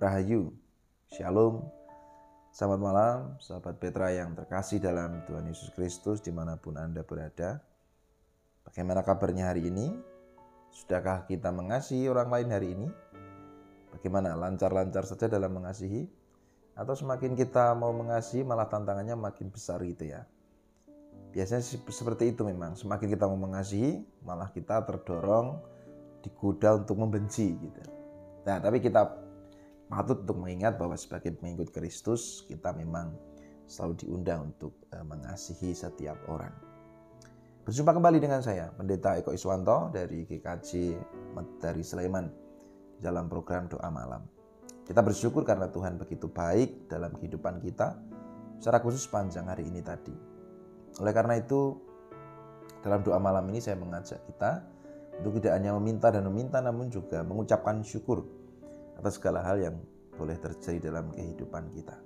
Rahayu, Shalom, selamat malam sahabat Petra yang terkasih dalam Tuhan Yesus Kristus di mana pun Anda berada. Bagaimana kabarnya hari ini? Sudahkah kita mengasihi orang lain hari ini? Bagaimana lancar-lancar saja dalam mengasihi? Atau semakin kita mau mengasihi malah tantangannya makin besar gitu ya? Biasanya seperti itu memang, semakin kita mau mengasihi malah kita terdorong digoda untuk membenci gitu. Nah, tapi kita patut untuk mengingat bahwa sebagai pengikut Kristus kita memang selalu diundang untuk eh, mengasihi setiap orang. Berjumpa kembali dengan saya, Pendeta Eko Iswanto dari GKJ dari Sleman dalam program doa malam. Kita bersyukur karena Tuhan begitu baik dalam kehidupan kita, secara khusus panjang hari ini tadi. Oleh karena itu, dalam doa malam ini saya mengajak kita untuk tidak hanya meminta dan meminta namun juga mengucapkan syukur atas segala hal yang boleh terjadi dalam kehidupan kita.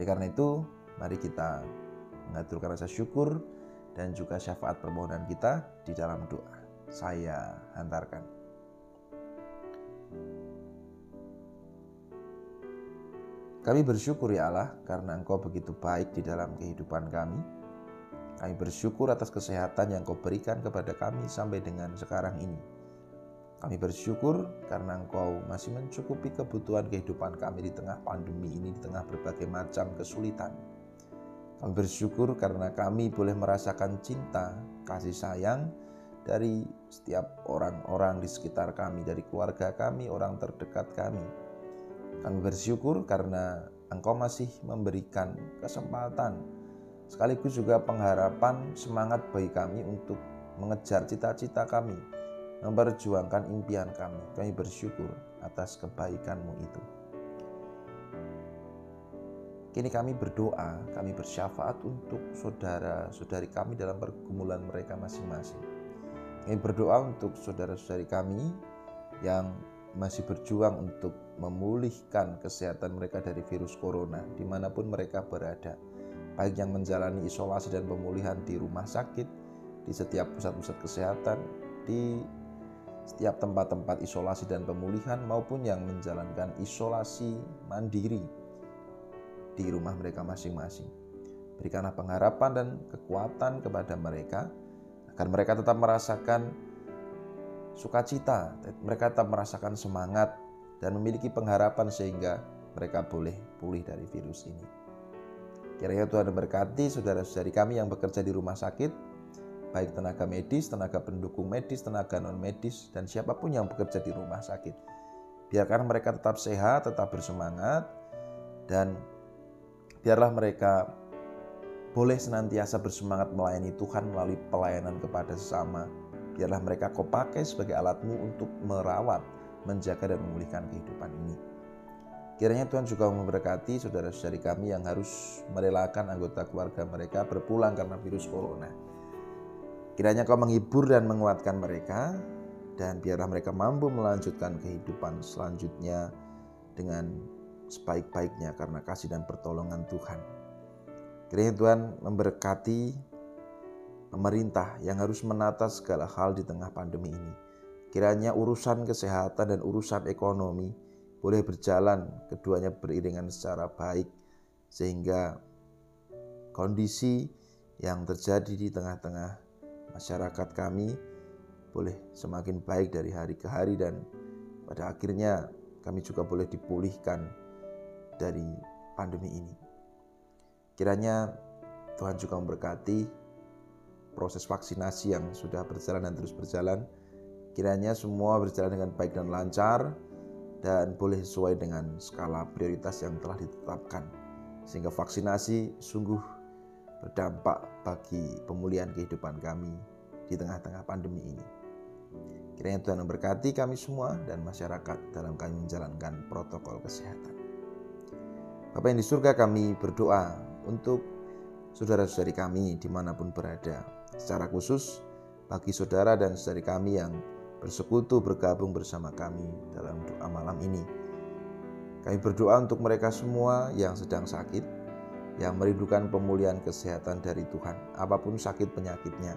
Oleh karena itu, mari kita mengaturkan rasa syukur dan juga syafaat permohonan kita di dalam doa. Saya hantarkan. Kami bersyukur ya Allah karena Engkau begitu baik di dalam kehidupan kami kami bersyukur atas kesehatan yang kau berikan kepada kami sampai dengan sekarang ini. Kami bersyukur karena engkau masih mencukupi kebutuhan kehidupan kami di tengah pandemi ini, di tengah berbagai macam kesulitan. Kami bersyukur karena kami boleh merasakan cinta, kasih sayang dari setiap orang-orang di sekitar kami, dari keluarga kami, orang terdekat kami. Kami bersyukur karena Engkau masih memberikan kesempatan sekaligus juga pengharapan semangat bagi kami untuk mengejar cita-cita kami, memperjuangkan impian kami. Kami bersyukur atas kebaikanmu itu. Kini kami berdoa, kami bersyafaat untuk saudara-saudari kami dalam pergumulan mereka masing-masing. Kami berdoa untuk saudara-saudari kami yang masih berjuang untuk memulihkan kesehatan mereka dari virus corona di mana pun mereka berada baik yang menjalani isolasi dan pemulihan di rumah sakit, di setiap pusat-pusat kesehatan, di setiap tempat-tempat isolasi dan pemulihan maupun yang menjalankan isolasi mandiri di rumah mereka masing-masing. Berikanlah pengharapan dan kekuatan kepada mereka agar mereka tetap merasakan sukacita, mereka tetap merasakan semangat dan memiliki pengharapan sehingga mereka boleh pulih dari virus ini. Kiranya Tuhan berkati saudara-saudari kami yang bekerja di rumah sakit, baik tenaga medis, tenaga pendukung medis, tenaga non medis, dan siapa pun yang bekerja di rumah sakit. Biarkan mereka tetap sehat, tetap bersemangat, dan biarlah mereka boleh senantiasa bersemangat melayani Tuhan melalui pelayanan kepada sesama. Biarlah mereka kau pakai sebagai alatmu untuk merawat, menjaga, dan memulihkan kehidupan ini. Kiranya Tuhan juga memberkati saudara-saudari kami yang harus merelakan anggota keluarga mereka berpulang karena virus corona. Kiranya kau menghibur dan menguatkan mereka dan biarlah mereka mampu melanjutkan kehidupan selanjutnya dengan sebaik-baiknya karena kasih dan pertolongan Tuhan. Kiranya Tuhan memberkati pemerintah yang harus menata segala hal di tengah pandemi ini. Kiranya urusan kesehatan dan urusan ekonomi boleh berjalan keduanya beriringan secara baik sehingga kondisi yang terjadi di tengah-tengah masyarakat kami boleh semakin baik dari hari ke hari dan pada akhirnya kami juga boleh dipulihkan dari pandemi ini. Kiranya Tuhan juga memberkati proses vaksinasi yang sudah berjalan dan terus berjalan. Kiranya semua berjalan dengan baik dan lancar dan boleh sesuai dengan skala prioritas yang telah ditetapkan sehingga vaksinasi sungguh berdampak bagi pemulihan kehidupan kami di tengah-tengah pandemi ini. Kiranya Tuhan memberkati kami semua dan masyarakat dalam kami menjalankan protokol kesehatan. Bapak yang di surga kami berdoa untuk saudara-saudari kami di mana pun berada. Secara khusus bagi saudara dan saudari kami yang bersekutu bergabung bersama kami dalam doa malam ini. Kami berdoa untuk mereka semua yang sedang sakit, yang merindukan pemulihan kesehatan dari Tuhan, apa pun sakit penyakitnya.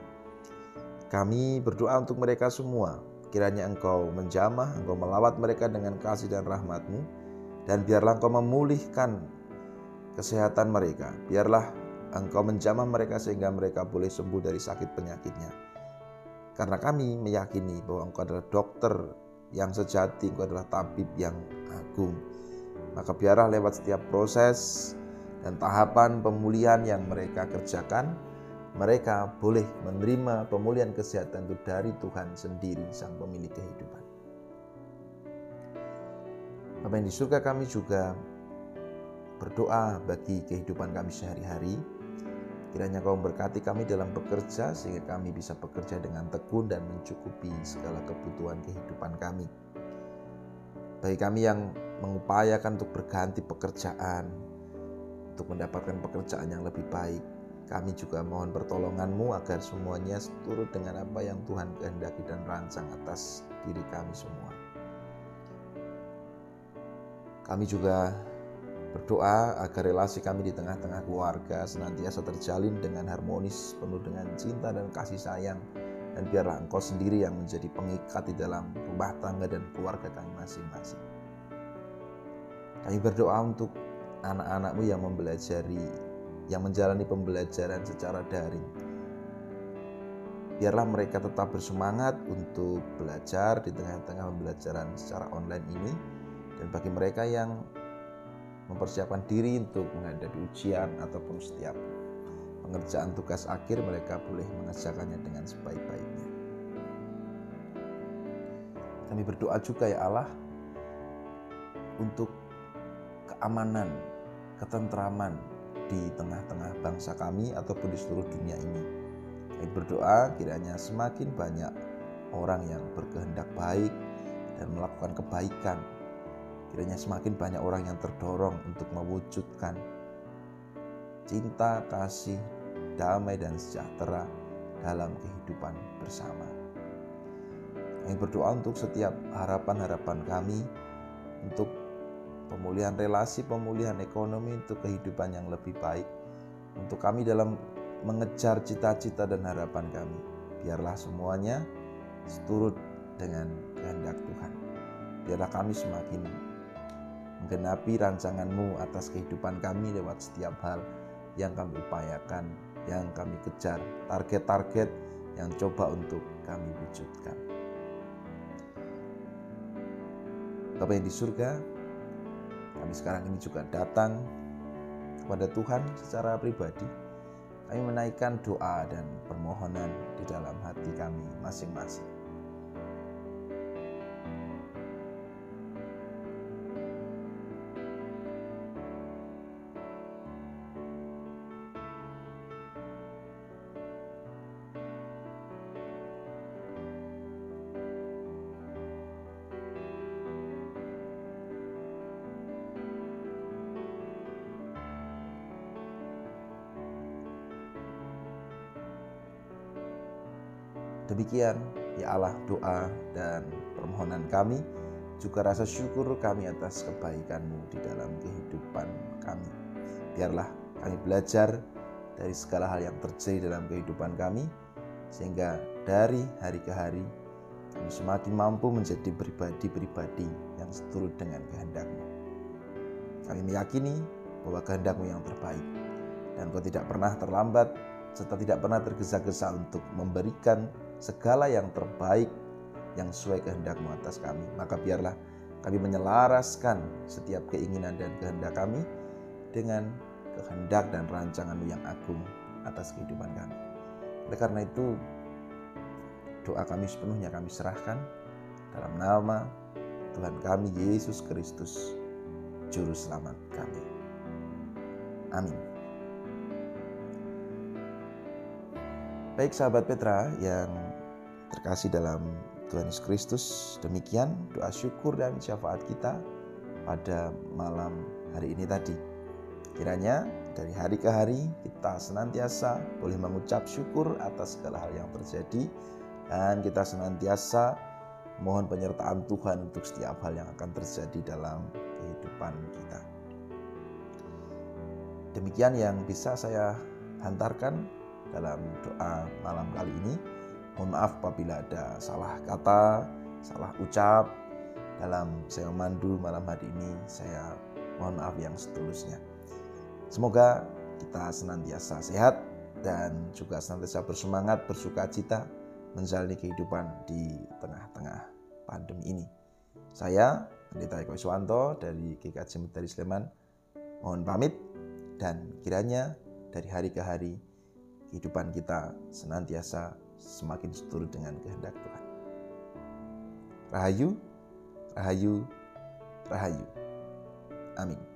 Kami berdoa untuk mereka semua, kiranya Engkau menjamah, Engkau melawat mereka dengan kasih dan rahmatmu, Dan biarlah Engkau memulihkan kesehatan mereka. Biarlah Engkau menjamah mereka sehingga mereka boleh sembuh dari sakit penyakitnya. Karena kami meyakini bahwa Engkau adalah dokter yang sejati, Engkau adalah tabib yang agung. Maka biarlah lewat setiap proses dan tahapan pemulihan yang mereka kerjakan, mereka boleh menerima pemulihan kesehatan itu dari Tuhan sendiri, Sang Pemilik kehidupan. Bapak yang di surga kami juga berdoa bagi kehidupan kami sehari-hari. Kiranya kau berkati kami dalam bekerja sehingga kami bisa bekerja dengan tekun dan mencukupi segala kebutuhan kehidupan kami. Bagi kami yang mengupayakan untuk berganti pekerjaan, untuk mendapatkan pekerjaan yang lebih baik, kami juga mohon pertolonganmu agar semuanya turut dengan apa yang Tuhan kehendaki dan rancang atas diri kami semua. Kami juga berdoa agar relasi kami di tengah-tengah keluarga senantiasa terjalin dengan harmonis, penuh dengan cinta dan kasih sayang. Dan biarlah engkau sendiri yang menjadi pengikat di dalam rumah tangga dan keluarga kami masing-masing. Kami berdoa untuk anak-anakmu yang mempelajari, yang menjalani pembelajaran secara daring. Biarlah mereka tetap bersemangat untuk belajar di tengah-tengah pembelajaran secara online ini dan bagi mereka yang mempersiapkan diri untuk menghadapi ujian ataupun setiap pengerjaan tugas akhir mereka boleh mengerjakannya dengan sebaik-baiknya. Kami berdoa juga ya Allah untuk keamanan, ketentraman di tengah-tengah bangsa kami ataupun di seluruh dunia ini. Kami berdoa kiranya semakin banyak orang yang berkehendak baik dan melakukan kebaikan Kiranya semakin banyak orang yang terdorong untuk mewujudkan cinta, kasih, damai, dan sejahtera dalam kehidupan bersama. Kami berdoa untuk setiap harapan-harapan kami untuk pemulihan relasi, pemulihan ekonomi, untuk kehidupan yang lebih baik, untuk kami dalam mengejar cita-cita dan harapan kami. Biarlah semuanya seturut dengan kehendak Tuhan. Biarlah kami semakin menggenapi rancanganmu atas kehidupan kami lewat setiap hal yang kami upayakan, yang kami kejar, target-target yang coba untuk kami wujudkan. Bapak yang di surga, sekarang ini juga datang kepada Tuhan secara pribadi. Kami menaikkan doa dan permohonan di dalam hati kami masing-masing. Demikian ya Allah doa dan permohonan kami juga rasa syukur kami atas kebaikan-Mu di dalam kehidupan kami. Biarlah kami belajar dari segala hal yang terjadi dalam kehidupan kami sehingga dari hari ke hari kami semakin mampu menjadi pribadi-pribadi yang seturut dengan kehendak-Mu. Kami meyakini bahwa kehendak-Mu yang terbaik dan Kau tidak pernah terlambat serta tidak pernah tergesa-gesa untuk memberikan segala yang terbaik yang sesuai kehendakmu atas kami. Maka biarlah kami menyelaraskan setiap keinginan dan kehendak kami dengan kehendak dan rancanganmu yang agung atas kehidupan kami. Oleh karena itu, doa kami sepenuhnya kami serahkan dalam nama Tuhan kami Yesus Kristus, Juru Selamat kami. Amin. Baik sahabat Petra yang terkasih dalam Tuhan Yesus Kristus. Demikian doa syukur dan syafaat kita pada malam hari ini tadi. Kiranya dari hari ke hari kita senantiasa boleh mengucap syukur atas segala hal yang terjadi dan kita senantiasa mohon penyertaan Tuhan untuk setiap hal yang akan terjadi dalam kehidupan kita. Demikian yang bisa saya hantarkan dalam doa malam kali ini. Mohon maaf apabila ada salah kata, salah ucap, dalam saya memandu malam hari ini. Saya mohon maaf yang setulusnya. Semoga kita senantiasa sehat dan juga senantiasa bersemangat, bersuka cita menjalani kehidupan di tengah-tengah pandemi ini. Saya, Pendeta Eko Iswanto dari GKJ Medari Sleman, mohon pamit dan kiranya dari hari ke hari kehidupan kita senantiasa semakin seturut dengan kehendak Tuhan. Rahayu, rahayu, rahayu. Amin.